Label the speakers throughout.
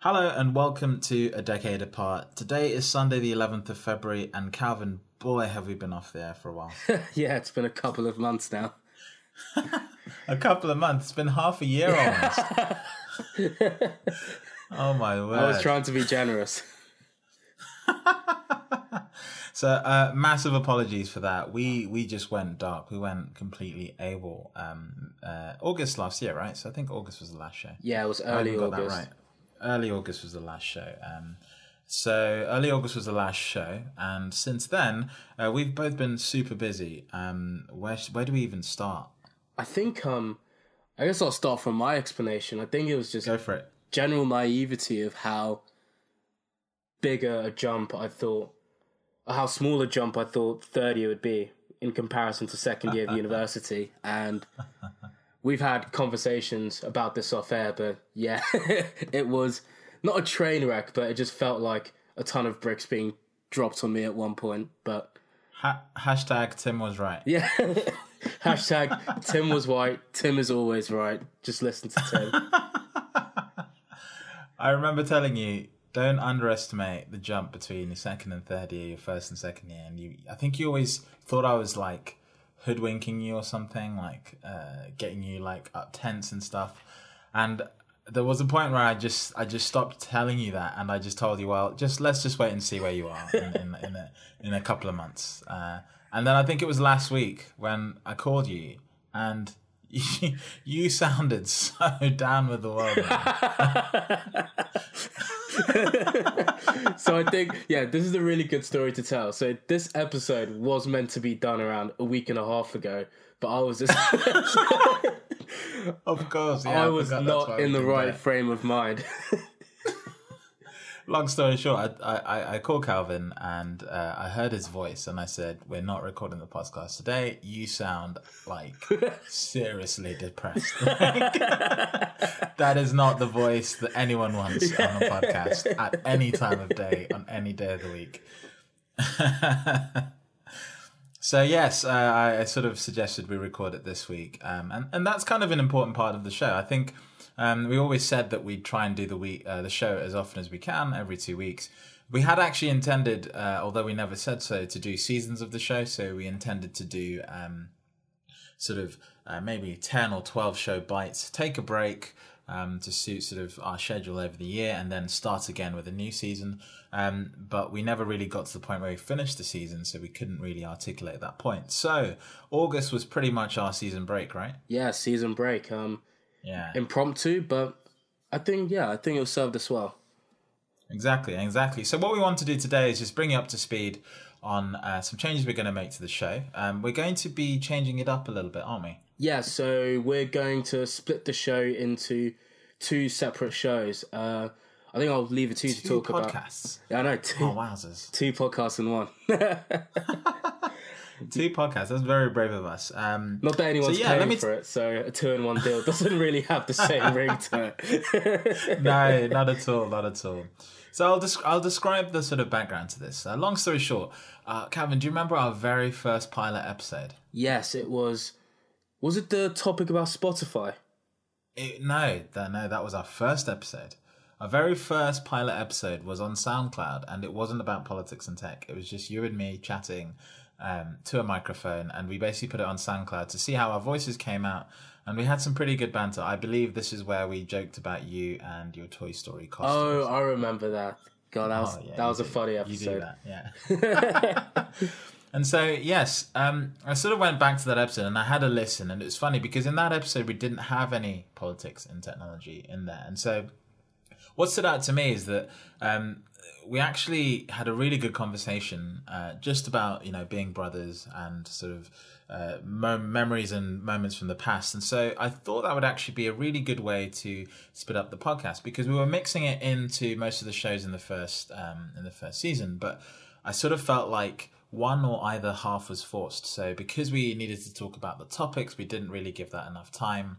Speaker 1: Hello and welcome to A Decade Apart. Today is Sunday, the 11th of February, and Calvin, boy, have we been off the air for a while.
Speaker 2: yeah, it's been a couple of months now.
Speaker 1: a couple of months. It's been half a year almost. oh my word.
Speaker 2: I was trying to be generous.
Speaker 1: so uh, massive apologies for that. We we just went dark. We went completely able. Um, uh, August last year, right? So I think August was the last show.
Speaker 2: Yeah, it was early August.
Speaker 1: right. Early August was the last show. Um, so early August was the last show, and since then uh, we've both been super busy. Um, where where do we even start?
Speaker 2: I think um, I guess I'll start from my explanation. I think it was just
Speaker 1: go for it.
Speaker 2: General naivety of how bigger a jump I thought, or how small a jump I thought third year would be in comparison to second year of university, and we've had conversations about this off air. But yeah, it was not a train wreck, but it just felt like a ton of bricks being dropped on me at one point. But
Speaker 1: ha- hashtag Tim was right.
Speaker 2: Yeah. Hashtag Tim was white. Tim is always right. Just listen to Tim.
Speaker 1: I remember telling you don't underestimate the jump between your second and third year, your first and second year, and you. I think you always thought I was like hoodwinking you or something, like uh, getting you like up tense and stuff. And there was a point where I just I just stopped telling you that, and I just told you, well, just let's just wait and see where you are in in, in a in a couple of months. Uh, and then I think it was last week when I called you, and you, you sounded so down with the world.
Speaker 2: so I think, yeah, this is a really good story to tell. So this episode was meant to be done around a week and a half ago, but I was just.
Speaker 1: of course, yeah,
Speaker 2: I, I was not in the right frame of mind
Speaker 1: long story short, I I, I called Calvin and uh, I heard his voice and I said, "We're not recording the podcast today. You sound like seriously depressed. Like, that is not the voice that anyone wants on a podcast at any time of day on any day of the week." So yes, uh, I, I, sort of suggested we record it this week, um, and and that's kind of an important part of the show. I think um, we always said that we'd try and do the week uh, the show as often as we can, every two weeks. We had actually intended, uh, although we never said so, to do seasons of the show. So we intended to do um, sort of uh, maybe ten or twelve show bites, take a break. Um, to suit sort of our schedule over the year and then start again with a new season. Um, but we never really got to the point where we finished the season, so we couldn't really articulate that point. So August was pretty much our season break, right?
Speaker 2: Yeah, season break. Um,
Speaker 1: yeah
Speaker 2: impromptu, but I think yeah, I think it served us well.
Speaker 1: Exactly, exactly. So what we want to do today is just bring you up to speed on uh, some changes we're going to make to the show. Um, we're going to be changing it up a little bit, aren't we?
Speaker 2: Yeah. So we're going to split the show into two separate shows. Uh, I think I'll leave it to you to talk
Speaker 1: podcasts.
Speaker 2: about.
Speaker 1: podcasts.
Speaker 2: Yeah, I know. Two,
Speaker 1: oh, wowzers.
Speaker 2: Two podcasts in one.
Speaker 1: two podcasts. That's very brave of us. Um,
Speaker 2: Not that anyone's so yeah, paying t- for it, so a two-in-one deal doesn't really have the same ring to
Speaker 1: it. no, not at all. Not at all. So I'll I'll describe the sort of background to this. Uh, long story short, uh, Calvin, do you remember our very first pilot episode?
Speaker 2: Yes, it was. Was it the topic about Spotify?
Speaker 1: It, no, that, no, that was our first episode. Our very first pilot episode was on SoundCloud, and it wasn't about politics and tech. It was just you and me chatting um, to a microphone, and we basically put it on SoundCloud to see how our voices came out. And we had some pretty good banter. I believe this is where we joked about you and your Toy Story costumes.
Speaker 2: Oh, I remember that. God, that was oh, yeah, that was a funny episode.
Speaker 1: That, yeah. and so yes, um, I sort of went back to that episode and I had a listen, and it was funny because in that episode we didn't have any politics and technology in there, and so what stood out to me is that um, we actually had a really good conversation uh, just about you know being brothers and sort of uh, mo- memories and moments from the past. And so I thought that would actually be a really good way to split up the podcast because we were mixing it into most of the shows in the first um, in the first season, but I sort of felt like one or either half was forced. So because we needed to talk about the topics, we didn't really give that enough time.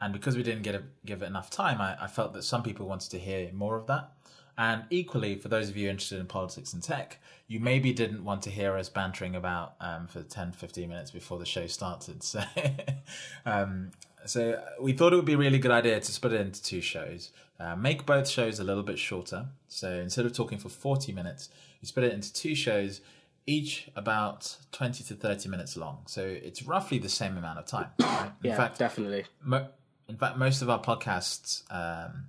Speaker 1: And because we didn't get a, give it enough time, I, I felt that some people wanted to hear more of that. And equally, for those of you interested in politics and tech, you maybe didn't want to hear us bantering about um, for 10, 15 minutes before the show started. So um, So we thought it would be a really good idea to split it into two shows. Uh, make both shows a little bit shorter. So instead of talking for 40 minutes, we split it into two shows, each about 20 to 30 minutes long. So it's roughly the same amount of time. Right? In
Speaker 2: yeah,
Speaker 1: fact,
Speaker 2: definitely.
Speaker 1: Mo- in fact, most of our podcasts um,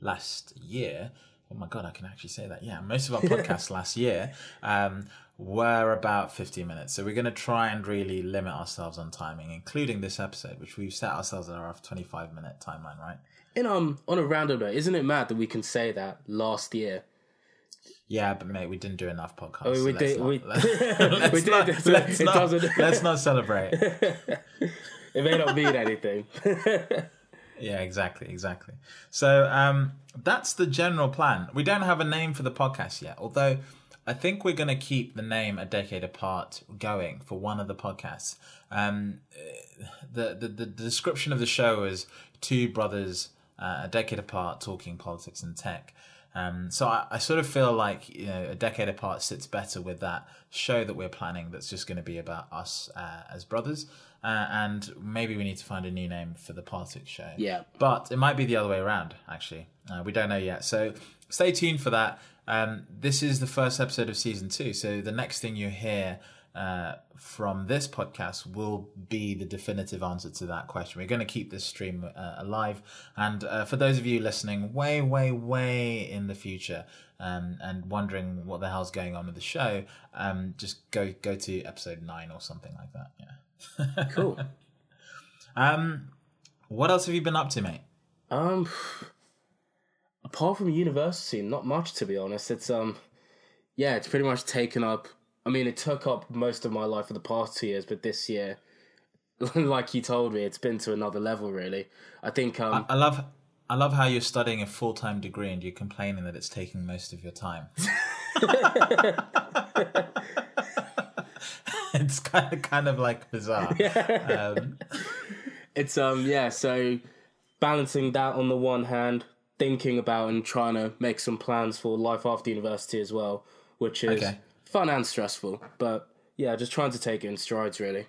Speaker 1: last year, oh my god, I can actually say that. Yeah, most of our podcasts last year um, were about 15 minutes. So we're going to try and really limit ourselves on timing, including this episode, which we've set ourselves at our 25 minute timeline, right?
Speaker 2: In um on a random note, isn't it mad that we can say that last year?
Speaker 1: Yeah, but mate, we didn't do enough podcasts.
Speaker 2: Oh, we
Speaker 1: so
Speaker 2: did. we,
Speaker 1: let's
Speaker 2: we did.
Speaker 1: not- let's not- let's not celebrate.
Speaker 2: it may not mean anything.
Speaker 1: Yeah, exactly, exactly. So um, that's the general plan. We don't have a name for the podcast yet, although I think we're going to keep the name "A Decade Apart" going for one of the podcasts. Um, the, the the description of the show is two brothers uh, a decade apart talking politics and tech. Um, so I, I sort of feel like you know a decade apart sits better with that show that we're planning. That's just going to be about us uh, as brothers, uh, and maybe we need to find a new name for the politics show.
Speaker 2: Yeah.
Speaker 1: but it might be the other way around. Actually, uh, we don't know yet. So stay tuned for that. Um, this is the first episode of season two. So the next thing you hear uh, from this podcast will be the definitive answer to that question. We're going to keep this stream uh, alive. And uh, for those of you listening way, way, way in the future um, and wondering what the hell's going on with the show, um, just go go to episode nine or something like that. Yeah.
Speaker 2: Cool.
Speaker 1: um, what else have you been up to, mate?
Speaker 2: Um, apart from university, not much to be honest. It's um, yeah, it's pretty much taken up. I mean, it took up most of my life for the past two years, but this year, like you told me, it's been to another level. Really, I think um,
Speaker 1: I love. I love how you're studying a full time degree and you're complaining that it's taking most of your time. it's kind of kind of like bizarre. Um,
Speaker 2: it's um, yeah. So balancing that on the one hand, thinking about and trying to make some plans for life after university as well, which is
Speaker 1: Okay.
Speaker 2: Fun and stressful. But yeah, just trying to take it in strides. Really.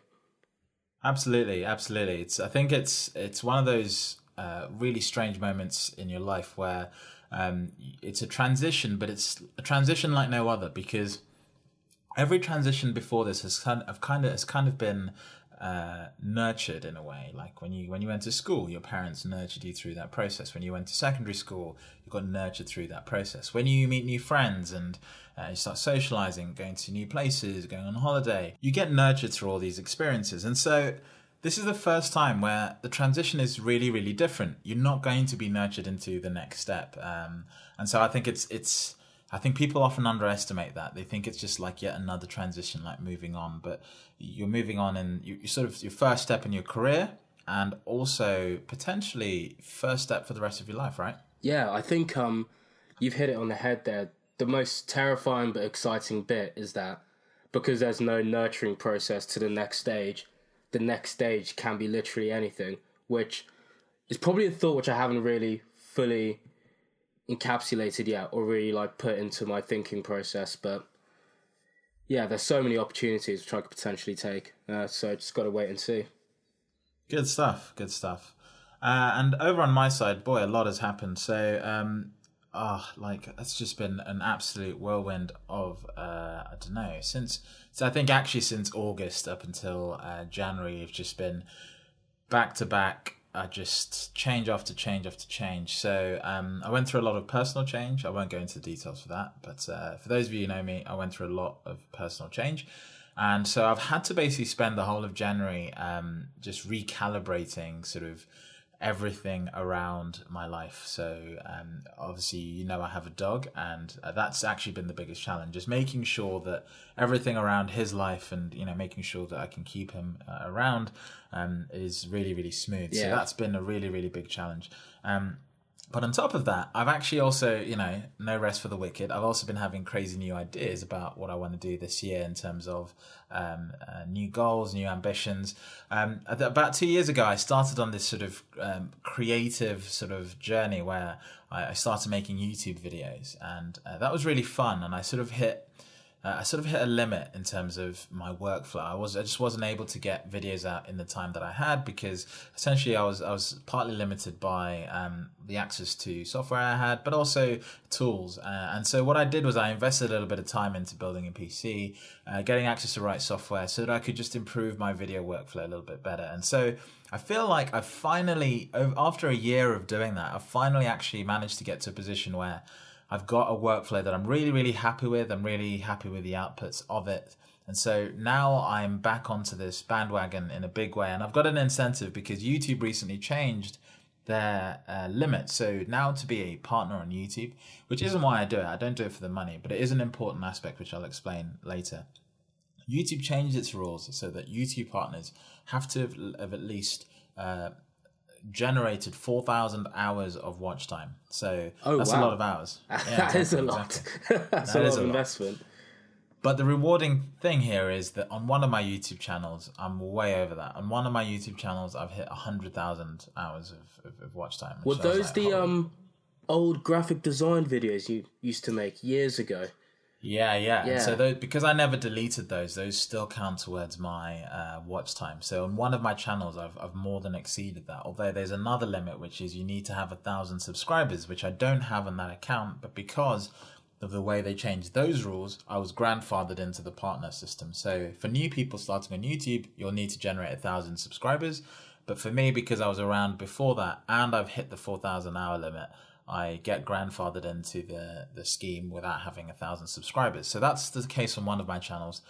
Speaker 1: Absolutely, absolutely. It's I think it's it's one of those uh, really strange moments in your life where um, it's a transition, but it's a transition like no other because every transition before this has kind of kind of has kind of been uh, nurtured in a way. Like when you when you went to school, your parents nurtured you through that process. When you went to secondary school, you got nurtured through that process. When you meet new friends and uh, you start socializing, going to new places, going on holiday, you get nurtured through all these experiences. And so this is the first time where the transition is really really different. You're not going to be nurtured into the next step. Um, and so I think it's it's I think people often underestimate that. They think it's just like yet another transition, like moving on. But you're moving on, and you, sort of your first step in your career, and also potentially first step for the rest of your life, right?
Speaker 2: Yeah, I think um, you've hit it on the head there. The most terrifying but exciting bit is that because there's no nurturing process to the next stage, the next stage can be literally anything, which is probably a thought which I haven't really fully encapsulated yet or really like put into my thinking process. But yeah, there's so many opportunities which I could potentially take. Uh, so just got to wait and see.
Speaker 1: Good stuff. Good stuff. Uh, and over on my side, boy, a lot has happened. So, um, oh, like it's just been an absolute whirlwind of uh, I don't know since. So I think actually since August up until uh, January, it's just been back to back. I just change after change after change. So um, I went through a lot of personal change. I won't go into the details for that, but uh, for those of you who know me, I went through a lot of personal change. And so I've had to basically spend the whole of January um, just recalibrating sort of everything around my life. So um, obviously, you know, I have a dog, and uh, that's actually been the biggest challenge, just making sure that everything around his life and you know making sure that I can keep him uh, around um, is really really smooth. So that's been a really really big challenge. Um, but on top of that, I've actually also, you know, no rest for the wicked. I've also been having crazy new ideas about what I want to do this year in terms of um, uh, new goals, new ambitions. Um, about two years ago, I started on this sort of um, creative sort of journey where I, started making YouTube videos, and uh, that was really fun. And I sort of hit uh, I sort of hit a limit in terms of my workflow. I was I just wasn't able to get videos out in the time that I had because essentially I was I was partly limited by um, the access to software I had, but also tools. Uh, and so what I did was I invested a little bit of time into building a PC, uh, getting access to right software, so that I could just improve my video workflow a little bit better. And so I feel like I finally, after a year of doing that, I finally actually managed to get to a position where I've got a workflow that I'm really, really happy with. I'm really happy with the outputs of it. And so now I'm back onto this bandwagon in a big way. And I've got an incentive because YouTube recently changed their uh, limit. So now to be a partner on YouTube, which isn't why I do it, I don't do it for the money, but it is an important aspect, which I'll explain later. YouTube changed its rules so that YouTube partners have to have, at least uh, generated 4,000 hours of watch time. So
Speaker 2: Oh,
Speaker 1: that's
Speaker 2: wow.
Speaker 1: a lot of hours. Yeah,
Speaker 2: that is a lot.
Speaker 1: exactly.
Speaker 2: That's
Speaker 1: That
Speaker 2: a
Speaker 1: is
Speaker 2: lot
Speaker 1: a
Speaker 2: of
Speaker 1: lot.
Speaker 2: investment.
Speaker 1: But the rewarding thing here is that on one of my YouTube channels, I'm way over that. On one of my YouTube channels, I've hit 100,000 hours of, of, of watch time.
Speaker 2: Were
Speaker 1: which I was
Speaker 2: those
Speaker 1: like,
Speaker 2: the um old graphic design videos you used to make years ago?
Speaker 1: Yeah, yeah. And so those, because I never deleted those, those still count towards my uh, watch time. So on one of my channels, I've I've more than exceeded that. Although there's another limit, which is you need to have a thousand subscribers, which I don't have on that account. But because of the way they changed those rules, I was grandfathered into the partner system. So for new people starting on YouTube, you'll need to generate a thousand subscribers. But for me, because I was around before that and I've hit the 4,000 hour limit, I get grandfathered into the, the scheme without having a thousand subscribers. So that's the case on one of my channels.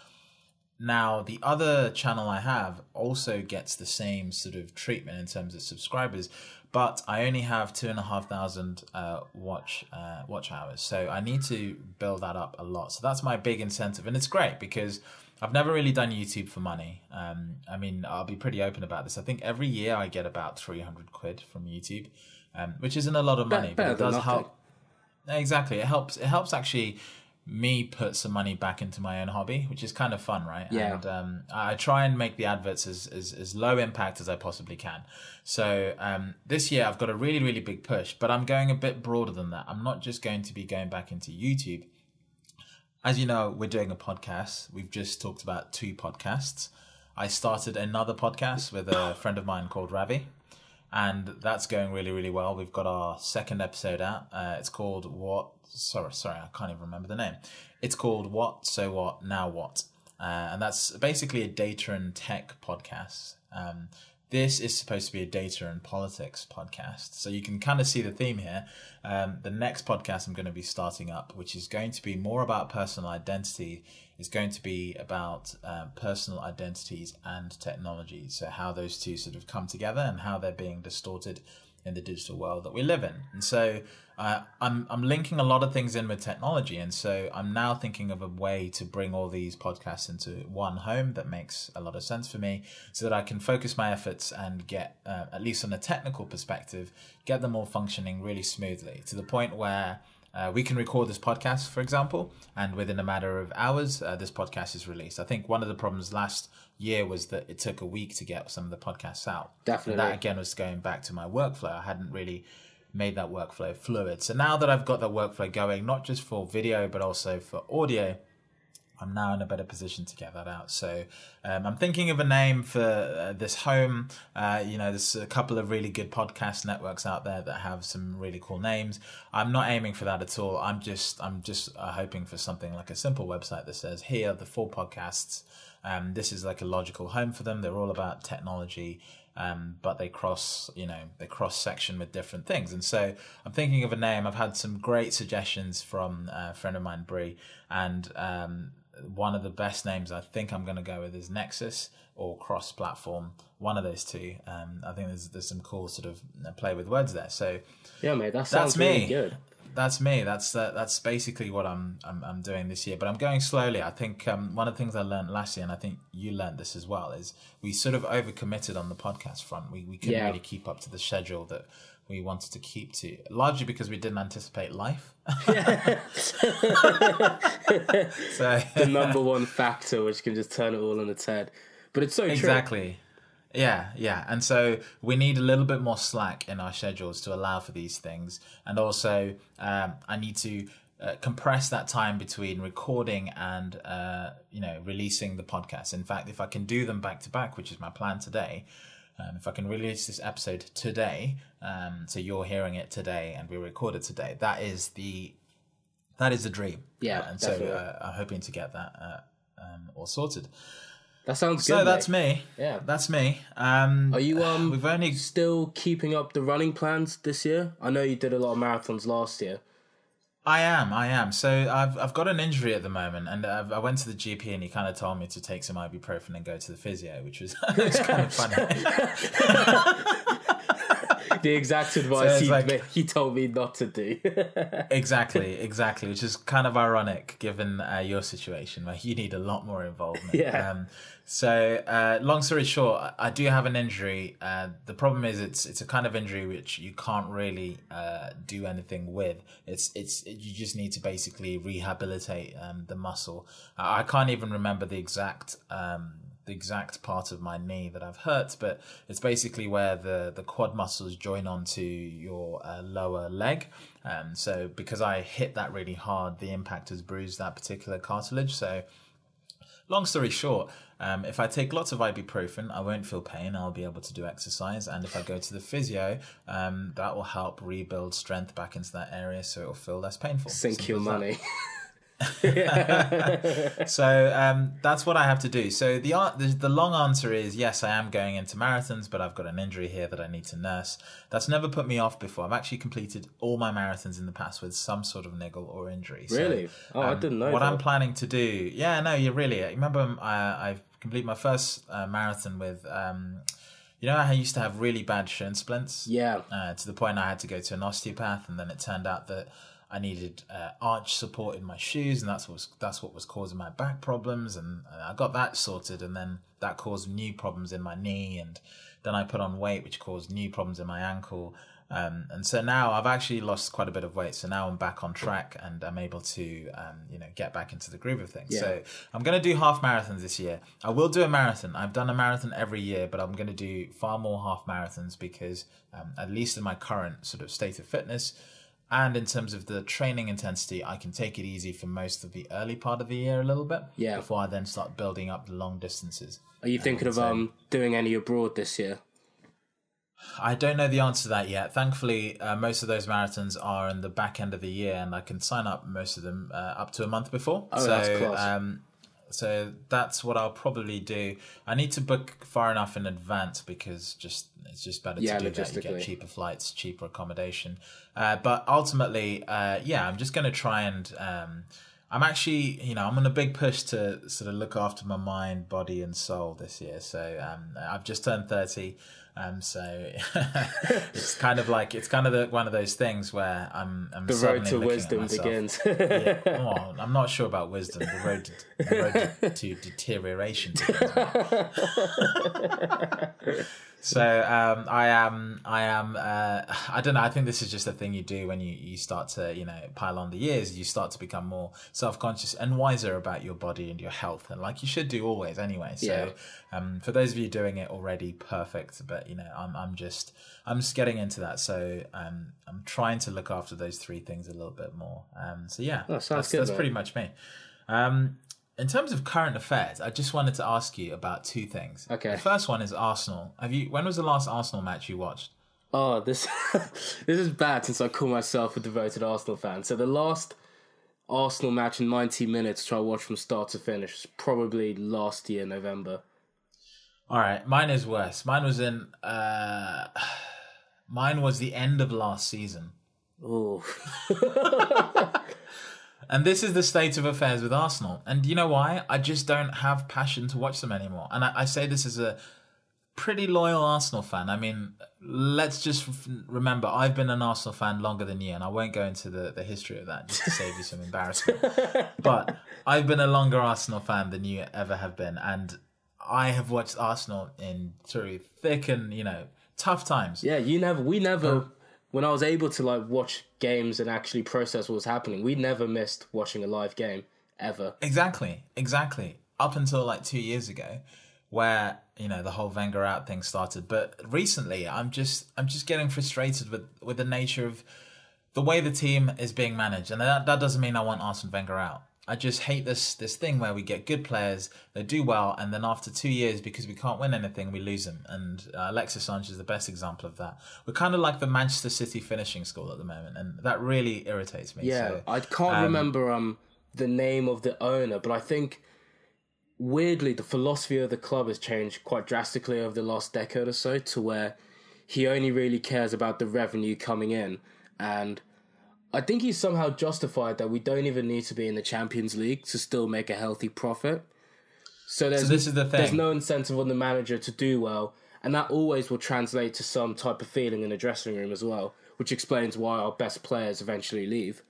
Speaker 1: Now, the other channel I have also gets the same sort of treatment in terms of subscribers, but I only have two and a half thousand uh, watch uh, watch hours. So I need to build that up a lot. So that's my big incentive, and it's great because I've never really done YouTube for money. Um, I mean, I'll be pretty open about this. I think every year I get about three hundred quid from YouTube, um, which isn't a lot of money, but it does
Speaker 2: nothing.
Speaker 1: help. Exactly, it helps. It helps actually me put some money back into my own hobby, which is kind of fun, right?
Speaker 2: Yeah.
Speaker 1: And um, I I try and make the adverts as, as, as low impact as I possibly can. So um, this year I've got a really, really big push, but I'm going a bit broader than that. I'm not just going to be going back into YouTube. As you know, we're doing a podcast. We've just talked about two podcasts. I started another podcast with a friend of mine called Ravi, and that's going really, really well. We've got our second episode out. Uh, it's called What? Sorry, sorry, I can't even remember the name. It's called What? So What? Now What? Uh, and that's basically a data and tech podcast. Um, this is supposed to be a data and politics podcast. So you can kind of see the theme here. Um, the next podcast I'm going to be starting up, which is going to be more about personal identity, is going to be about um, personal identities and technology. So how those two sort of come together and how they're being distorted in the digital world that we live in. And so uh, I'm I'm linking a lot of things in with technology, and so I'm now thinking of a way to bring all these podcasts into one home that makes a lot of sense for me, so that I can focus my efforts and get, uh, at least on a technical perspective, get them all functioning really smoothly to the point where. Uh, we can record this podcast, for example, and within a matter of hours, uh, this podcast is released. I think one of the problems last year was that it took a week to get some of the podcasts out.
Speaker 2: Definitely.
Speaker 1: And that again was going back to my workflow. I hadn't really made that workflow fluid. So now that I've got that workflow going, not just for video but also for audio, I'm now in a better position to get that out. So um, I'm thinking of a name for uh, this home. Uh, you know, there's a couple of really good podcast networks out there that have some really cool names. I'm not aiming for that at all. I'm just I'm just uh, hoping for something like a simple website that says here are the four podcasts. Um, this is like a logical home for them. They're all about technology. Um, but they cross, you know, they cross section with different things. And so I'm thinking of a name. I've had some great suggestions from a friend of mine, Brie, and um, one of the best names I think I'm going to go with is Nexus or cross platform. One of those two. Um, I think there's there's some cool sort of uh, play with words there. So
Speaker 2: Yeah, mate, that sounds
Speaker 1: That's me.
Speaker 2: really good.
Speaker 1: that's me. That's uh, that's basically what I'm, I'm I'm doing this year. But I'm going slowly. I think um, one of the things I learned last year, and I think you learned this as well, is we sort of overcommitted on the podcast front. We we couldn't
Speaker 2: Yeah.
Speaker 1: really keep up to the schedule that we wanted to keep to, largely because we didn't anticipate life. so
Speaker 2: The number one factor which can just turn it all on its head. But it's so true.
Speaker 1: Exactly. Yeah, yeah. And so we need a little bit more slack in our schedules to allow for these things. And also, um, I need to uh, compress that time between recording and uh, you know releasing the podcast. In fact, if I can do them back to back, which is my plan today, um, if I can release this episode today, um, so you're hearing it today and we recorded today, that is the that is the dream.
Speaker 2: Yeah,
Speaker 1: Uh, and
Speaker 2: definitely.
Speaker 1: so uh, I'm hoping to get that uh, um, all sorted.
Speaker 2: That sounds good.
Speaker 1: So that's
Speaker 2: mate.
Speaker 1: me.
Speaker 2: Yeah.
Speaker 1: That's me. Um,
Speaker 2: Are you um
Speaker 1: We've only
Speaker 2: still keeping up the running plans this year? I know you did a lot of marathons last year.
Speaker 1: I am, I am. So I've I've got an injury at the moment, and I've, I went to the GP, and he kind of told me to take some ibuprofen and go to the physio, which was it's kind of funny.
Speaker 2: The exact advice
Speaker 1: it's
Speaker 2: he,
Speaker 1: like-
Speaker 2: he told me not to do.
Speaker 1: exactly, exactly, which is kind of ironic given uh, your situation where you need a lot more involvement.
Speaker 2: Yeah.
Speaker 1: Um, so, uh, long story short, I- do have an injury. Uh, the problem is, it's it's a kind of injury which you can't really uh, do anything with. It's it's you just need to basically rehabilitate um, the muscle. I I can't even remember the exact. Um, the exact part of my knee that I've hurt, but it's basically where the, the quad muscles join onto your uh, lower leg. Um, so because I hit that really hard, the impact has bruised that particular cartilage. So long story short, um, if I take lots of ibuprofen, I won't feel pain. I'll be able to do exercise, and if I go to the physio, um, that will help rebuild strength back into that area, so it'll feel less painful.
Speaker 2: Sink
Speaker 1: Simple
Speaker 2: your money.
Speaker 1: So um, that's what I have to do. So the, the the long answer is yes, I am going into marathons, but I've got an injury here that I need to nurse. That's never put me off before. I've actually completed all my marathons in the past with some sort of niggle or injury. So,
Speaker 2: Really? Oh, I
Speaker 1: um,
Speaker 2: didn't know
Speaker 1: What
Speaker 2: that.
Speaker 1: I'm planning to do, yeah, no, you really. Remember um, I, I've completed my first uh, marathon with. Um, you know, I used to have really bad shin splints
Speaker 2: Yeah.
Speaker 1: uh, to the point I had to go to an osteopath, and then it turned out that I needed uh, arch support in my shoes, and that's what was, that's what was causing my back problems. And uh, I got that sorted, and then that caused new problems in my knee, and then I put on weight, which caused new problems in my ankle. Um, and so now I've actually lost quite a bit of weight. So now I'm back on track, and I'm able to, um, you know, get back into the groove of things. So I'm going to do half marathons this year. I will do a marathon. I've done a marathon every year, but I'm going to do far more half marathons because, um, at least in my current sort of state of fitness, and in terms of the training intensity, I can take it easy for most of the early part of the year a little bit.
Speaker 2: Yeah.
Speaker 1: Before I then start building up the long distances.
Speaker 2: Are you thinking of
Speaker 1: so-
Speaker 2: um doing any abroad this year?
Speaker 1: I don't know the answer to that yet. Thankfully, uh, most of those marathons are in the back end of the year, and I can sign up most of them uh, up to a month before.
Speaker 2: Oh,
Speaker 1: so,
Speaker 2: that's class.
Speaker 1: um, so that's what I'll probably do. I need to book far enough in advance because just it's just better
Speaker 2: Yeah,
Speaker 1: to do that. You get cheaper flights, cheaper accommodation. Uh, but ultimately, uh, yeah, I'm just going to try and. Um, I'm actually, you know, I'm on a big push to sort of look after my mind, body, and soul this year. So um, I've just turned 30. Um, so it's kind of like it's kind of the, one of those things where I'm I'm
Speaker 2: The road to wisdom begins.
Speaker 1: Yeah, well, I'm not sure about wisdom. The road to, the road to, to deterioration. so um, I am, I am. Uh, I don't know. I think this is just a thing you do when you you start to you know pile on the years. You start to become more self conscious and wiser about your body and your health, and like you should do always anyway. So
Speaker 2: Yeah.
Speaker 1: um, for those of you doing it already, perfect. But you know, I'm I'm just I'm just getting into that. So um, I'm trying to look after those three things a little bit more. Um, so yeah,
Speaker 2: Oh,
Speaker 1: that's,
Speaker 2: good,
Speaker 1: that's pretty much me. Um, in terms of current affairs, I just wanted to ask you about two things.
Speaker 2: Okay.
Speaker 1: The first one is Arsenal. Have you? When was the last Arsenal match you watched?
Speaker 2: Oh, this this is bad since I call myself a devoted Arsenal fan. So the last Arsenal match in 90 minutes, which I watched from start to finish, was probably last year November.
Speaker 1: All right, mine is worse. Mine was in. Uh, mine was the end of last season.
Speaker 2: Oh,
Speaker 1: And this is the state of affairs with Arsenal. And you know why? I just don't have passion to watch them anymore. And I, I say this as a pretty loyal Arsenal fan. I mean, let's just remember I've been an Arsenal fan longer than you, and I won't go into the, the history of that just to save you some embarrassment. But I've been a longer Arsenal fan than you ever have been. And I have watched Arsenal in through thick and, you know, tough times.
Speaker 2: yeah, you never, we never, when I was able to like watch games and actually process what was happening, we never missed watching a live game ever.
Speaker 1: Exactly, exactly. Up until like two years ago, where you know the whole Wenger out thing started. But recently, I'm just I'm just getting frustrated with with the nature of the way the team is being managed, and that, that doesn't mean I want Arsene Wenger out. I just hate this this thing where we get good players, they do well, and then after two years, because we can't win anything, we lose them. And uh, Alexis Sanchez is the best example of that. We're kind of like the Manchester City finishing school at the moment, and that really irritates me.
Speaker 2: Yeah,
Speaker 1: so,
Speaker 2: I can't
Speaker 1: um,
Speaker 2: remember um the name of the owner, but I think weirdly the philosophy of the club has changed quite drastically over the last decade or so to where he only really cares about the revenue coming in and I think he's somehow justified that we don't even need to be in the Champions League to still make a healthy profit. So there's
Speaker 1: So this is the thing.
Speaker 2: there's no incentive on the manager to do well, and that always will translate to some type of feeling in the dressing room as well, which explains why our best players eventually leave.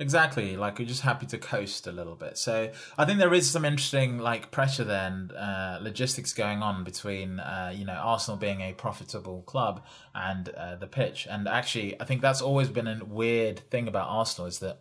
Speaker 1: Exactly. Like we're just happy to coast a little bit. So I think there is some interesting like pressure then, uh, logistics going on between uh, you know Arsenal being a profitable club and uh, the pitch. And actually, I think that's always been a weird thing about Arsenal is that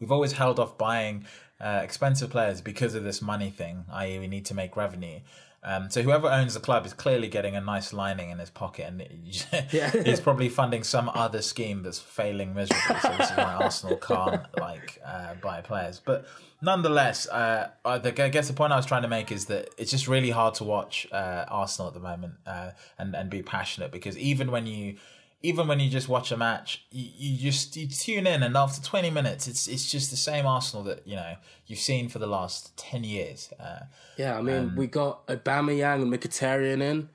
Speaker 1: we've always held off buying uh, expensive players because of this money thing, i.e., we need to make revenue. Um, so whoever owns the club is clearly getting a nice lining in his pocket, and he's probably funding some other scheme that's failing miserably. So this is why Arsenal can't like uh, buy players. But nonetheless, uh, I I guess the point I was trying to make is that it's just really hard to watch uh, Arsenal at the moment uh, and and be passionate because even when you even when you just watch a match, you, you just you tune in, and after twenty minutes, it's it's just the same Arsenal that you know you've seen for the last ten years. Uh,
Speaker 2: Yeah, I mean, we got Aubameyang and Mkhitaryan in.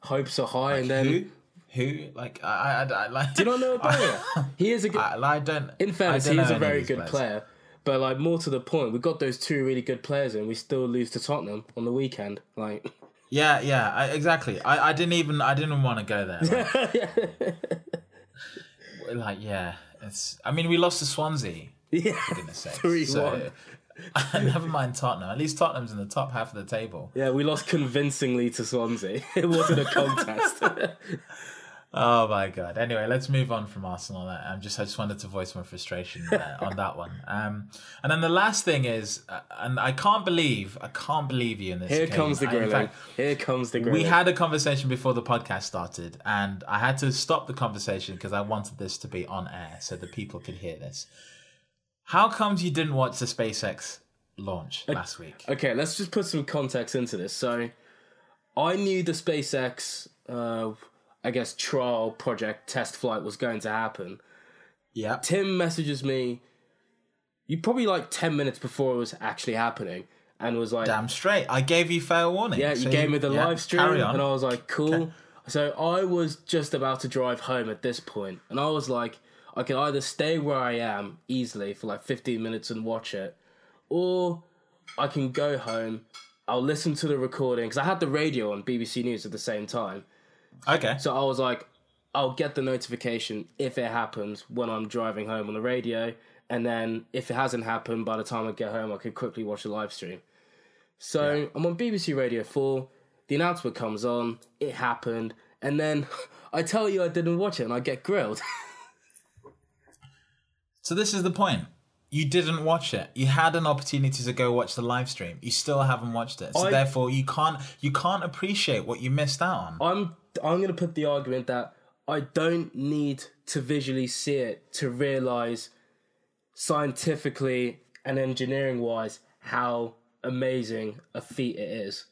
Speaker 2: Hopes are high, and then
Speaker 1: who, who, like I, I, I like.
Speaker 2: do you not know Aubameyang? he is a good.
Speaker 1: I, I don't.
Speaker 2: in fairness, he is a very good
Speaker 1: players.
Speaker 2: player. But like more to the point, we got those two really good players and We still lose to Tottenham on the weekend. Like,
Speaker 1: Yeah, yeah, I, exactly. I, I didn't even I didn't want to go there. Like, like, yeah, it's. I mean, we lost to Swansea.
Speaker 2: yeah,
Speaker 1: For goodness sake.
Speaker 2: 3-1.
Speaker 1: never mind Tottenham. At least Tottenham's in the top half of the table.
Speaker 2: yeah, we lost convincingly to Swansea. It wasn't a contest.
Speaker 1: Oh my god. Anyway, let's move on from Arsenal. I'm just I just wanted to voice my frustration uh, on that one. Um, and then the last thing is, uh, and I can't believe I can't believe you in this.
Speaker 2: Here comes the grilling. Here comes the grilling.
Speaker 1: we had a conversation before the podcast started, and I had to stop the conversation because I wanted this to be on air so that people could hear this. How comes you didn't watch the SpaceX launch last week?
Speaker 2: Okay, let's just put some context into this. So, I knew the SpaceX, uh, I guess, trial project test flight was going to happen.
Speaker 1: Yeah.
Speaker 2: Tim messages me, you probably like 10 minutes before it was actually happening, and was like,
Speaker 1: Damn straight. I gave you fair warning.
Speaker 2: Yeah,
Speaker 1: So
Speaker 2: you gave me the
Speaker 1: yeah,
Speaker 2: live stream, and I was like, cool. So I was just about to drive home at this point, and I was like, I can either stay where I am easily for like 15 minutes and watch it, or I can go home. I'll listen to the recording because I had the radio on BBC News at the same time.
Speaker 1: Okay.
Speaker 2: So I was like, I'll get the notification if it happens when I'm driving home on the radio. And then if it hasn't happened by the time I get home, I could quickly watch the live stream. So I'm on BBC Radio 4. The announcement comes on. It happened. And then I tell you I didn't watch it and I get grilled.
Speaker 1: So this is the point. You didn't watch it. You had an opportunity to go watch the live stream. You still haven't watched it. So
Speaker 2: I-
Speaker 1: therefore you can't you can't appreciate what you missed out on.
Speaker 2: I'm I'm going to put the argument that I don't need to visually see it to realize scientifically and engineering wise how amazing a feat it is.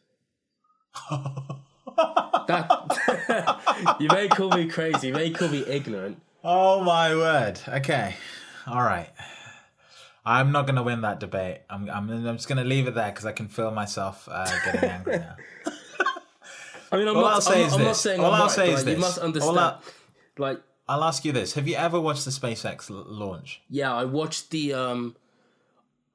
Speaker 2: that you may call me crazy, you may call me ignorant.
Speaker 1: Oh my word. Okay. All right. I'm not going to win that debate. I'm I'm, I'm just going to leave it there because I can feel myself uh, getting angry now.
Speaker 2: I mean, I'm
Speaker 1: All
Speaker 2: not,
Speaker 1: I'll say
Speaker 2: I'm,
Speaker 1: is
Speaker 2: I'm not
Speaker 1: this.
Speaker 2: saying
Speaker 1: All
Speaker 2: I'm
Speaker 1: I'll
Speaker 2: right,
Speaker 1: say is
Speaker 2: like, you
Speaker 1: this.
Speaker 2: must understand.
Speaker 1: I-
Speaker 2: like,
Speaker 1: I'll ask you this: Have you ever watched the SpaceX l- launch?
Speaker 2: Yeah, I watched the um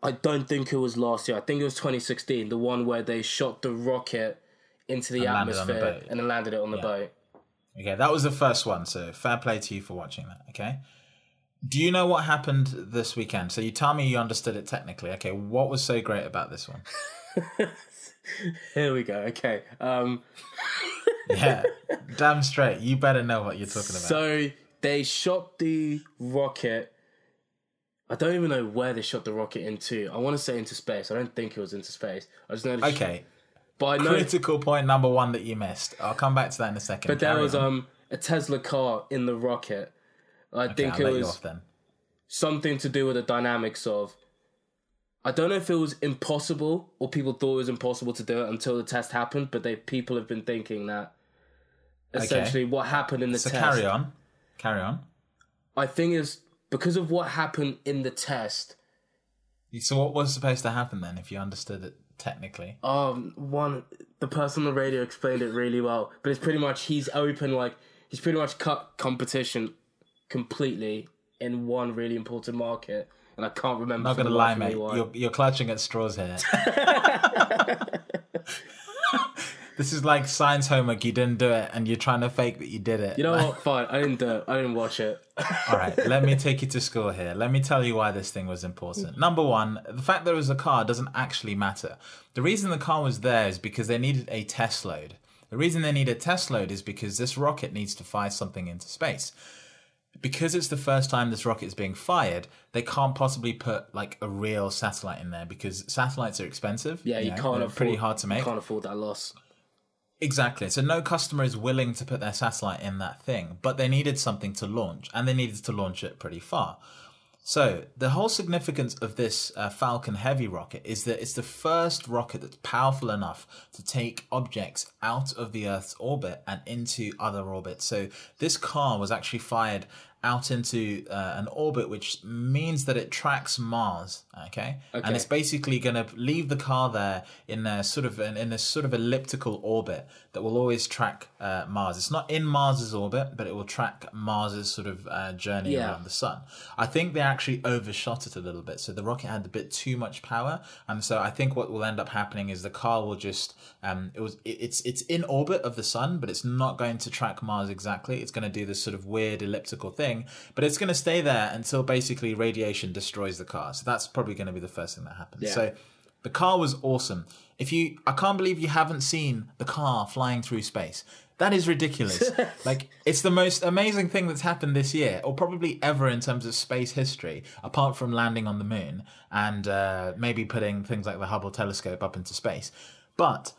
Speaker 2: I don't think it was last year. I think it was 2016, the one where they shot the rocket into the
Speaker 1: And on the
Speaker 2: atmosphere and then landed it on the boat.
Speaker 1: Okay, that was the first one. So fair play to you for watching that. Okay. Do you know what happened this weekend? So you tell me you understood it technically. Okay, what was so great about this one?
Speaker 2: Here we go. Okay. Um
Speaker 1: Yeah, damn straight. You better know what you're talking about.
Speaker 2: so they shot the rocket I don't even know where they shot the rocket into. I want to say into space. I don't think it was into space. I just know.
Speaker 1: okay,
Speaker 2: but I know.
Speaker 1: critical point number one that you missed. I'll come back to that in a second.
Speaker 2: But there
Speaker 1: Carry
Speaker 2: was
Speaker 1: on.
Speaker 2: um a Tesla car in the rocket, I
Speaker 1: Okay,
Speaker 2: think
Speaker 1: I'll
Speaker 2: it was something to do with the dynamics of. I don't know if it was impossible or people thought it was impossible to do it until the test happened, but they people have been thinking that essentially what happened in the
Speaker 1: So
Speaker 2: test.
Speaker 1: carry on, carry on.
Speaker 2: I think is because of what happened in the test.
Speaker 1: So what was supposed to happen then, if you understood it technically?
Speaker 2: Um, one the person on the radio explained it really well, but it's pretty much he's open like he's pretty much cut competition completely in one really important market, and I can't remember.
Speaker 1: Not gonna lie, mate.
Speaker 2: why.
Speaker 1: You're you're clutching at straws here. this is like science homework. You didn't do it, and you're trying to fake that you did it.
Speaker 2: You know what? Fine, I didn't do it. I didn't watch it.
Speaker 1: All right, let me take you to school here. Let me tell you why this thing was important. Number one, the fact there was a car doesn't actually matter. The reason the car was there is because they needed a test load. The reason they need a test load is because this rocket needs to fire something into space. Because it's the first time this rocket is being fired, they can't possibly put like a real satellite in there because satellites are expensive.
Speaker 2: Yeah, you,
Speaker 1: know,
Speaker 2: can't afford.
Speaker 1: pretty hard to
Speaker 2: You
Speaker 1: make.
Speaker 2: can't afford that loss.
Speaker 1: Exactly. So no customer is willing to put their satellite in that thing, but they needed something to launch, and they needed to launch it pretty far. So the whole significance of this uh, Falcon Heavy rocket is that it's the first rocket that's powerful enough to take objects out of the Earth's orbit and into other orbits. So this car was actually fired out into uh, an orbit, which means that it tracks Mars. Okay, and it's basically going to leave the car there in a sort of an, in a sort of elliptical orbit that will always track uh, Mars. It's not in Mars's orbit, but it will track Mars's sort of uh, journey
Speaker 2: Yeah.
Speaker 1: around the sun. I think they actually overshot it a little bit, so the rocket had a bit too much power, and so I think what will end up happening is the car will just um, it was it, it's it's in orbit of the sun, but it's not going to track Mars exactly. It's going to do this sort of weird elliptical thing, but it's going to stay there until basically radiation destroys the car. So that's probably going to be the first thing that happens.
Speaker 2: Yeah.
Speaker 1: So the car was awesome. If you, I can't believe you haven't seen the car flying through space. That is ridiculous. like it's the most amazing thing that's happened this year, or probably ever in terms of space history, apart from landing on the moon and uh, maybe putting things like the Hubble telescope up into space. But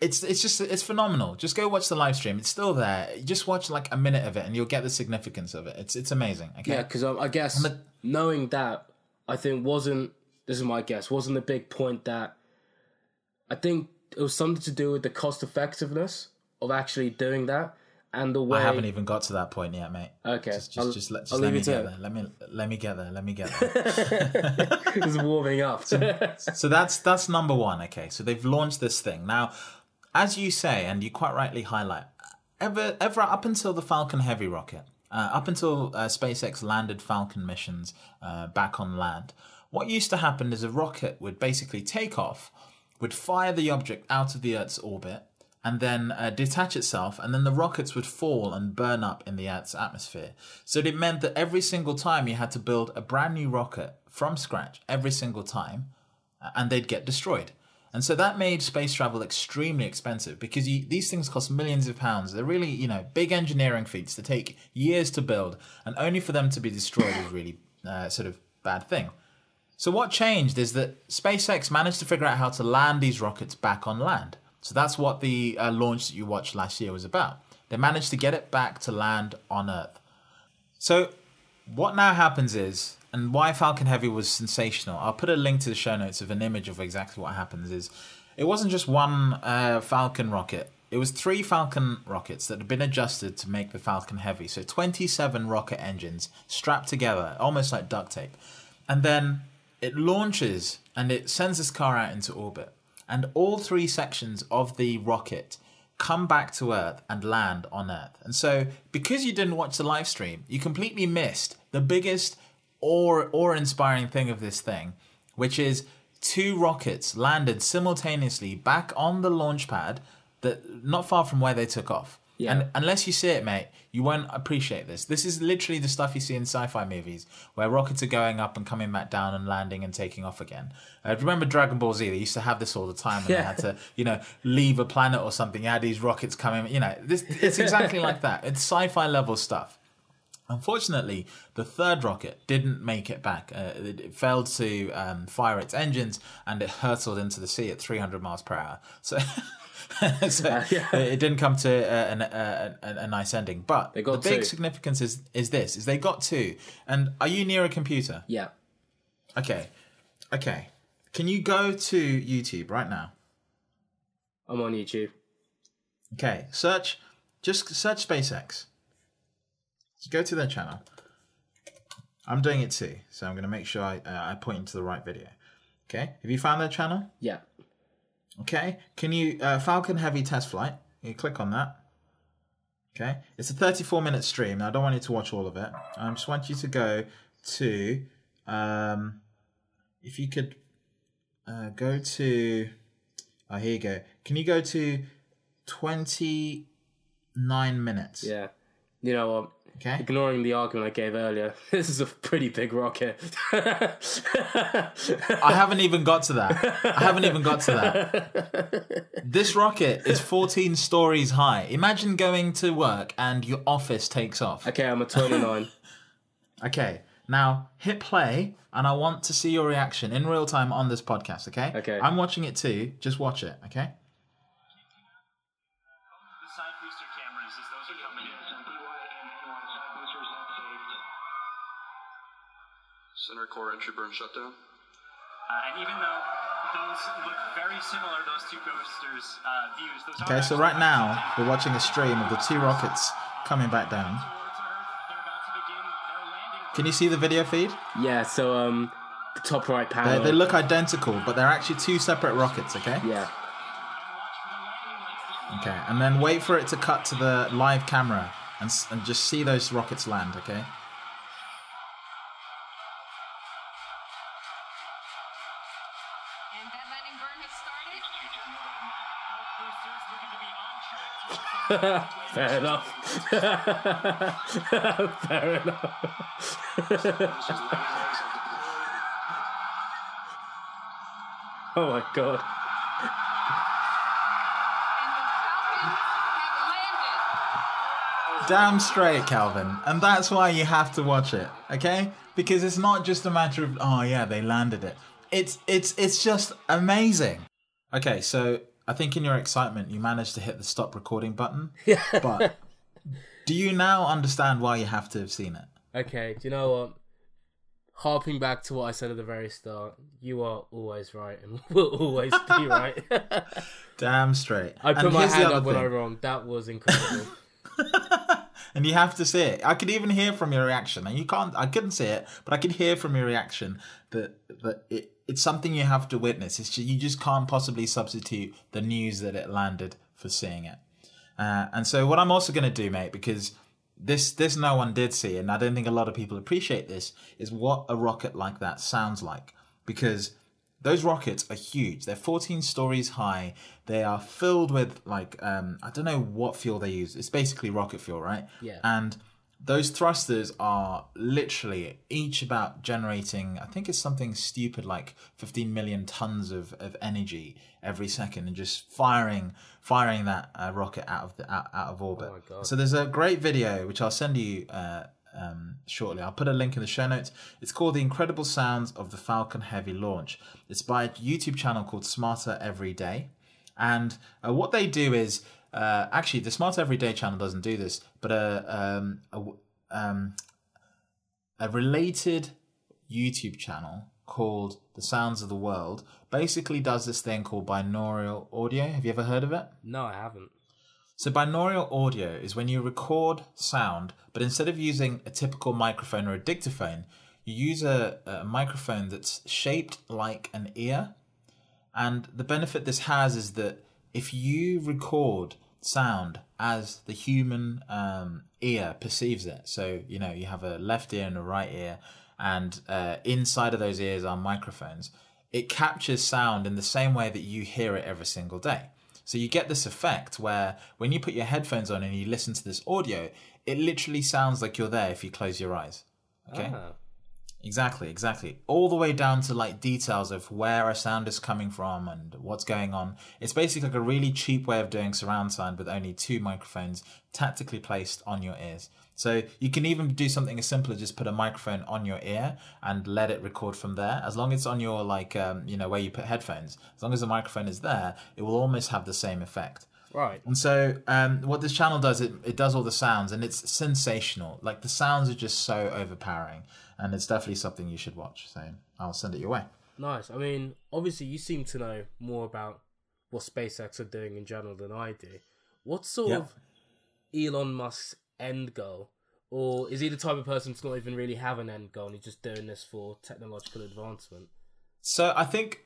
Speaker 1: it's it's just it's phenomenal. Just go watch the live stream. It's still there. Just watch like a minute of it, and you'll get the significance of it. It's it's amazing. Okay.
Speaker 2: Yeah, because I, I guess
Speaker 1: the-
Speaker 2: knowing that, I think wasn't. This is my guess. Wasn't the big point that I think it was something to do with the cost effectiveness of actually doing that and the way.
Speaker 1: I haven't even got to that point yet, mate.
Speaker 2: Okay,
Speaker 1: Just just
Speaker 2: I'll-
Speaker 1: just let, just let me get
Speaker 2: it.
Speaker 1: there. Let me let me get there. Let me get there.
Speaker 2: Just warming up.
Speaker 1: so that's that's number one. Okay, so they've launched this thing now. As you say, and you quite rightly highlight, ever ever up until the Falcon Heavy rocket, uh, up until uh, SpaceX landed Falcon missions uh, back on land, what used to happen is a rocket would basically take off, would fire the object out of the Earth's orbit, and then uh, detach itself, and then the rockets would fall and burn up in the Earth's atmosphere. So it meant that every single time you had to build a brand new rocket from scratch, every single time, and they'd get destroyed. And so that made space travel extremely expensive because you, these things cost millions of pounds. They're really, you know, big engineering feats that take years to build, and only for them to be destroyed is really uh, sort of bad thing. So what changed is that SpaceX managed to figure out how to land these rockets back on land. So that's what the uh, launch that you watched last year was about. They managed to get it back to land on Earth. So what now happens is, and why Falcon Heavy was sensational, I'll put a link to the show notes of an image of exactly what happens is, it wasn't just one uh, Falcon rocket. It was three Falcon rockets that had been adjusted to make the Falcon Heavy. So 27 rocket engines strapped together, almost like duct tape. And then it launches and it sends this car out into orbit. And all three sections of the rocket come back to Earth and land on Earth. And so, because you didn't watch the live stream, you completely missed the biggest awe, awe-inspiring thing of this thing, which is two rockets landed simultaneously back on the launch pad that not far from where they took off.
Speaker 2: Yeah.
Speaker 1: And unless you see it, mate, you won't appreciate this. This is literally the stuff you see in sci-fi movies, where rockets are going up and coming back down and landing and taking off again. Uh, remember Dragon Ball Z? They used to have this all the time when they had to, you know, leave a planet or something. You had these rockets coming. You know, this it's exactly like that. It's sci-fi level stuff. Unfortunately, the third rocket didn't make it back. Uh, it, it failed to um, fire its engines and it hurtled into the sea at 300 miles per hour. So, so
Speaker 2: Uh, yeah.
Speaker 1: it didn't come to uh, an, uh, a, a nice ending. But
Speaker 2: They got
Speaker 1: the big
Speaker 2: two.
Speaker 1: significance is, is this: is they got two. And are you near a computer?
Speaker 2: Yeah.
Speaker 1: Okay, okay. Can you go to YouTube right now?
Speaker 2: I'm on YouTube.
Speaker 1: Okay, search, just search SpaceX. Just go to their channel. I'm doing it too, so I'm going to make sure I, uh, I point you to the right video. Okay, have you found their channel?
Speaker 2: Yeah.
Speaker 1: Okay, can you, uh, Falcon Heavy Test Flight, you click on that. Okay, it's a 34 minute stream. I don't want you to watch all of it. I just want you to go to, um, if you could uh, go to, oh, here you go. Can you go to 29 minutes?
Speaker 2: Yeah. You know what?
Speaker 1: Okay.
Speaker 2: Ignoring the argument I gave earlier, this is a pretty big rocket.
Speaker 1: I haven't even got to that. I haven't even got to that. This rocket is 14 stories high. Imagine going to work and your office takes off.
Speaker 2: okay, I'm a 29.
Speaker 1: Okay, now hit play, and I want to see your reaction in real time on this podcast. Okay.
Speaker 2: Okay.
Speaker 1: I'm watching it too. Just watch it. Okay.
Speaker 3: Core entry burn shutdown.
Speaker 4: Uh, and even though those look very similar, those two boosters uh, views, those
Speaker 1: Okay. So right now we're watching a stream of the two rockets coming back down.
Speaker 4: towards Earth, they're about to begin their landing.
Speaker 1: Can you see the video feed?
Speaker 2: yeah, so um, the top right
Speaker 1: They,
Speaker 2: panel.
Speaker 1: they look identical, but they're actually two separate rockets. Okay.
Speaker 2: Yeah.
Speaker 1: Okay, and then wait for it to cut to the live camera and, and just see those rockets land, okay?
Speaker 2: Fair enough. Fair enough. oh my god.
Speaker 1: Damn straight, Calvin. And that's why you have to watch it, okay? Because it's not just a matter of oh yeah, they landed it. It's it's it's just amazing. Okay, so I think in your excitement you managed to hit the stop recording button. Yeah. But do you now understand why you have to have seen it?
Speaker 2: Okay, do you know what? Harping back to what I said at the very start, you are always right and will always be right.
Speaker 1: Damn straight.
Speaker 2: I put
Speaker 1: And
Speaker 2: my hand up when. I'm wrong. That was incredible.
Speaker 1: and you have to see it. I could even hear from your reaction, and you can't. I couldn't see it, but I could hear from your reaction that that it, it's something you have to witness. It's just, you just can't possibly substitute the news that it landed for seeing it. Uh, and so, what I'm also going to do, mate, because this this no one did see, and I don't think a lot of people appreciate this, is what a rocket like that sounds like, because those rockets are huge. They're 14 stories high. They are filled with like um, I don't know what fuel they use. It's basically rocket fuel, right?
Speaker 2: Yeah.
Speaker 1: And those thrusters are literally each about generating. I think it's something stupid like 15 million tons of, of energy every second, and just firing firing that uh, rocket out of the out, out of orbit.
Speaker 2: God.
Speaker 1: So there's a great video which I'll send you. Uh, um, shortly. I'll put a link in the show notes. It's called The Incredible Sounds of the Falcon Heavy Launch. It's by a YouTube channel called Smarter Every Day. And uh, what they do is, uh, actually, the Smart Every Day channel doesn't do this, but a, um, a, um, a related YouTube channel called The Sounds of the World basically does this thing called binaural audio. Have you ever heard of it?
Speaker 2: no, I haven't.
Speaker 1: So binaural audio is when you record sound, but instead of using a typical microphone or a dictaphone, you use a, a microphone that's shaped like an ear. And the benefit this has is that if you record sound as the human um, ear perceives it, so you know you have a left ear and a right ear, and uh, inside of those ears are microphones, it captures sound in the same way that you hear it every single day. So you get this effect where when you put your headphones on and you listen to this audio, it literally sounds like you're there if you close your eyes. Okay.
Speaker 2: Ah.
Speaker 1: Exactly, exactly. All the way down to like details of where a sound is coming from and what's going on. It's basically like a really cheap way of doing surround sound with only two microphones tactically placed on your ears. So you can even do something as simple as just put a microphone on your ear and let it record from there. As long as it's on your like um, you know where you put headphones, as long as the microphone is there, it will almost have the same effect.
Speaker 2: Right.
Speaker 1: And so, um, what this channel does, it, it does all the sounds, and it's sensational. Like the sounds are just so overpowering, and it's definitely something you should watch. So I'll send it your way.
Speaker 2: Nice. I mean, obviously, you seem to know more about what SpaceX are doing in general than I do. What sort
Speaker 1: Yeah.
Speaker 2: of Elon Musk's end goal? Or is he the type of person to not even really have an end goal and he's just doing this for technological advancement?
Speaker 1: So I think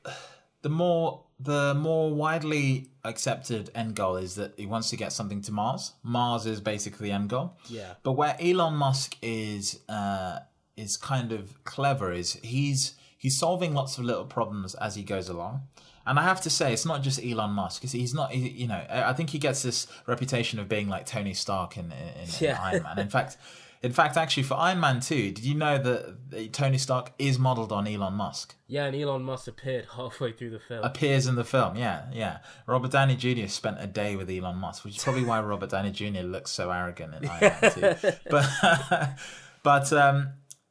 Speaker 1: the more the more widely accepted end goal is that he wants to get something to Mars. Mars is basically the end goal.
Speaker 2: Yeah.
Speaker 1: But where Elon Musk is uh, is kind of clever is he's he's solving lots of little problems as he goes along. And I have to say, it's not just Elon Musk. He's not, he- you know, I think he gets this reputation of being like Tony Stark in, in, in
Speaker 2: Yeah.
Speaker 1: Iron Man. In fact, in fact, actually, for Iron Man 2, did you know that that Tony Stark is modeled on Elon Musk?
Speaker 2: Yeah, and Elon Musk appeared halfway through the film.
Speaker 1: appears in the film. Yeah, yeah. Robert Downey Jr. spent a day with Elon Musk, which is probably why Robert Downey Jr. looks so arrogant in Iron Man 2. But, but um,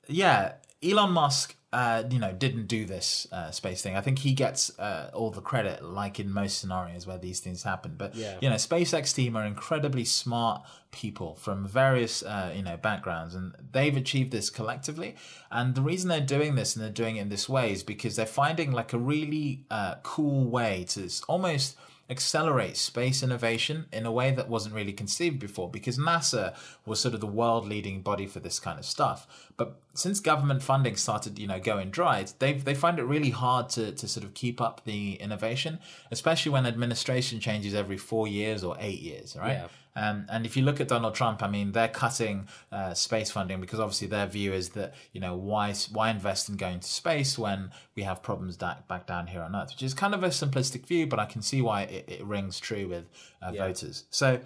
Speaker 1: yeah, Elon Musk, uh, you know, didn't do this uh, space thing. I think he gets uh, all the credit, like in most scenarios where these things happen. But
Speaker 2: Yeah.
Speaker 1: you know, SpaceX team are incredibly smart people from various uh, you know backgrounds, and they've achieved this collectively. And the reason they're doing this and they're doing it in this way is because they're finding like a really uh, cool way to almost accelerate space innovation in a way that wasn't really conceived before because NASA was sort of the world leading body for this kind of stuff. But since government funding started, you know, going dry, they they find it really hard to to sort of keep up the innovation, especially when administration changes every four years or eight years, right?
Speaker 2: Yeah.
Speaker 1: Um, and if you look at Donald Trump, I mean, they're cutting uh, space funding because obviously their view is that you know why why invest in going to space when we have problems da- back down here on Earth, which is kind of a simplistic view, but I can see why it, it rings true with uh, voters. So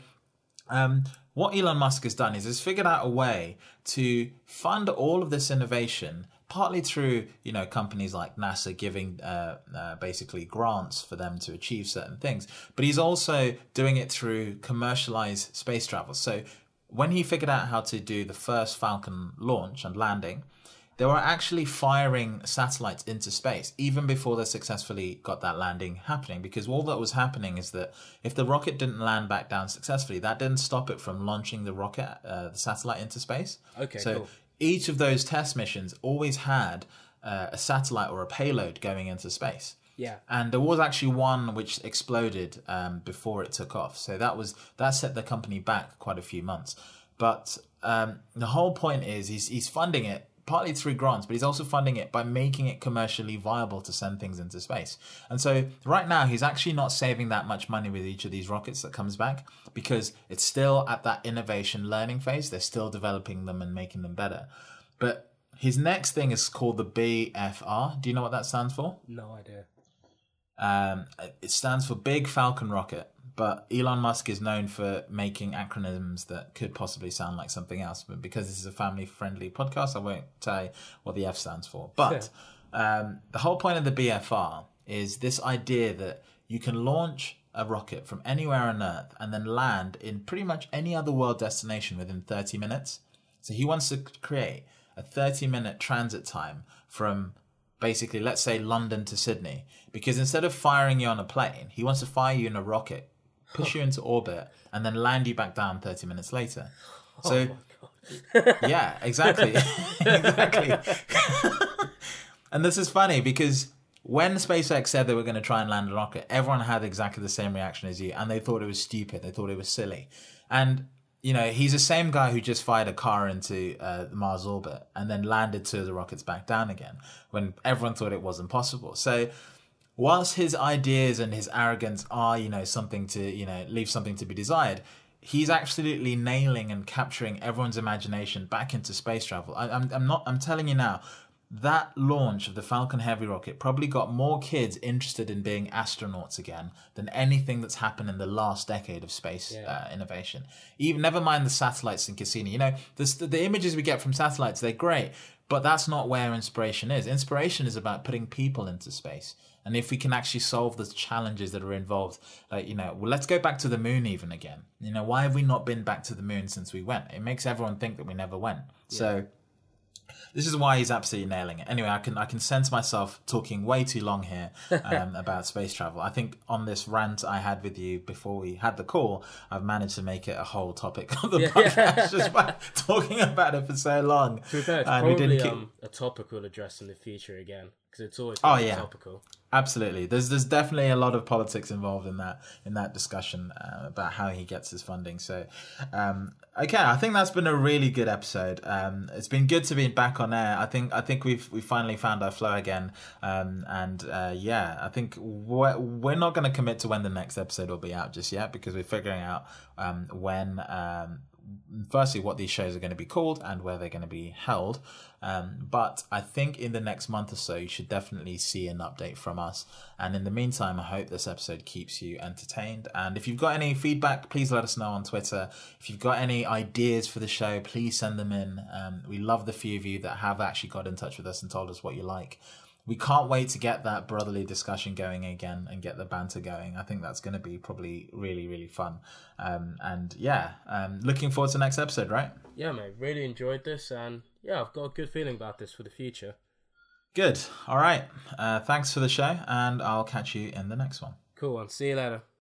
Speaker 1: um, what Elon Musk has done is has figured out a way to fund all of this innovation partly through you know companies like NASA giving uh, uh, basically grants for them to achieve certain things, but he's also doing it through commercialized space travel. So when he figured out how to do the first Falcon launch and landing, they were actually firing satellites into space even before they successfully got that landing happening because all that was happening is that if the rocket didn't land back down successfully that didn't stop it from launching the rocket uh, the satellite into space
Speaker 2: Okay,
Speaker 1: so
Speaker 2: cool.
Speaker 1: Each of those test missions always had uh, a satellite or a payload going into space
Speaker 2: Yeah.
Speaker 1: and there was actually one which exploded um, before it took off. So that was that set the company back quite a few months. But um, the whole point is he's he's funding it partly through grants, but he's also funding it by making it commercially viable to send things into space. And so right now he's actually not saving that much money with each of these rockets that comes back because it's still at that innovation learning phase. They're still developing them and making them better. But his next thing is called the BFR. Do you know what that stands for?
Speaker 2: No idea.
Speaker 1: Um, it stands for Big Falcon Rocket, but Elon Musk is known for making acronyms that could possibly sound like something else. But because this is a family friendly podcast, I won't tell you what the F stands for. But um, the whole point of the BFR is this idea that you can launch a rocket from anywhere on Earth and then land in pretty much any other world destination within 30 minutes. So he wants to create a 30 minute transit time from basically, let's say London to Sydney, because instead of firing you on a plane, he wants to fire you in a rocket, push you into orbit, and then land you back down 30 minutes later. So, yeah, exactly. exactly. and this is funny because when SpaceX said they were going to try and land a rocket, everyone had exactly the same reaction as you, and they thought it was stupid. They thought it was silly. And you know, he's the same guy who just fired a car into uh, Mars orbit and then landed two of the rockets back down again when everyone thought it wasn't possible. So, whilst his ideas and his arrogance are, you know, something to, you know, leave something to be desired, he's absolutely nailing and capturing everyone's imagination back into space travel. I, I'm, I'm not, I'm telling you now, that launch of the Falcon Heavy rocket probably got more kids interested in being astronauts again than anything that's happened in the last decade of space uh, innovation. Even never mind the satellites in Cassini. You know, the, the images we get from satellites, they're great, but that's not where inspiration is. Inspiration is about putting people into space. And if we can actually solve the challenges that are involved, like, you know, well, let's go back to the moon even again. You know, why have we not been back to the moon since we went? It makes everyone think that we never went. So this is why he's absolutely nailing it. Anyway, I can I can sense myself talking way too long here um, about space travel. I think on this rant I had with you before we had the call, I've managed to make it a whole topic of the podcast just by talking about it for so long.
Speaker 2: To be fair, it's
Speaker 1: And we
Speaker 2: probably
Speaker 1: keep-
Speaker 2: um, a topic we'll address in the future again because it's always
Speaker 1: Oh, yeah.
Speaker 2: topical.
Speaker 1: Absolutely. There's there's definitely a lot of politics involved in that in that discussion uh, about how he gets his funding. So, um, okay, I think that's been a really good episode. Um, it's been good to be back on air. I think I think we've we finally found our flow again. Um, and uh, yeah, I think we're, we're not going to commit to when the next episode will be out just yet because we're figuring out um, when. Um, firstly what these shows are going to be called and where they're going to be held. Um, but I think in the next month or so, you should definitely see an update from us. And in the meantime, I hope this episode keeps you entertained. And if you've got any feedback, please let us know on Twitter. If you've got any ideas for the show, please send them in. Um, we love the few of you that have actually got in touch with us and told us what you like we can't wait to get that brotherly discussion going again and get the banter going. I think that's going to be probably really, really fun. Um, and yeah, um, looking forward to the next episode, right?
Speaker 2: Yeah, mate, really enjoyed this, and yeah, I've got a good feeling about this for the future.
Speaker 1: Good. All right. Uh, thanks for the show, and I'll catch you in the next one.
Speaker 2: Cool one. See you later.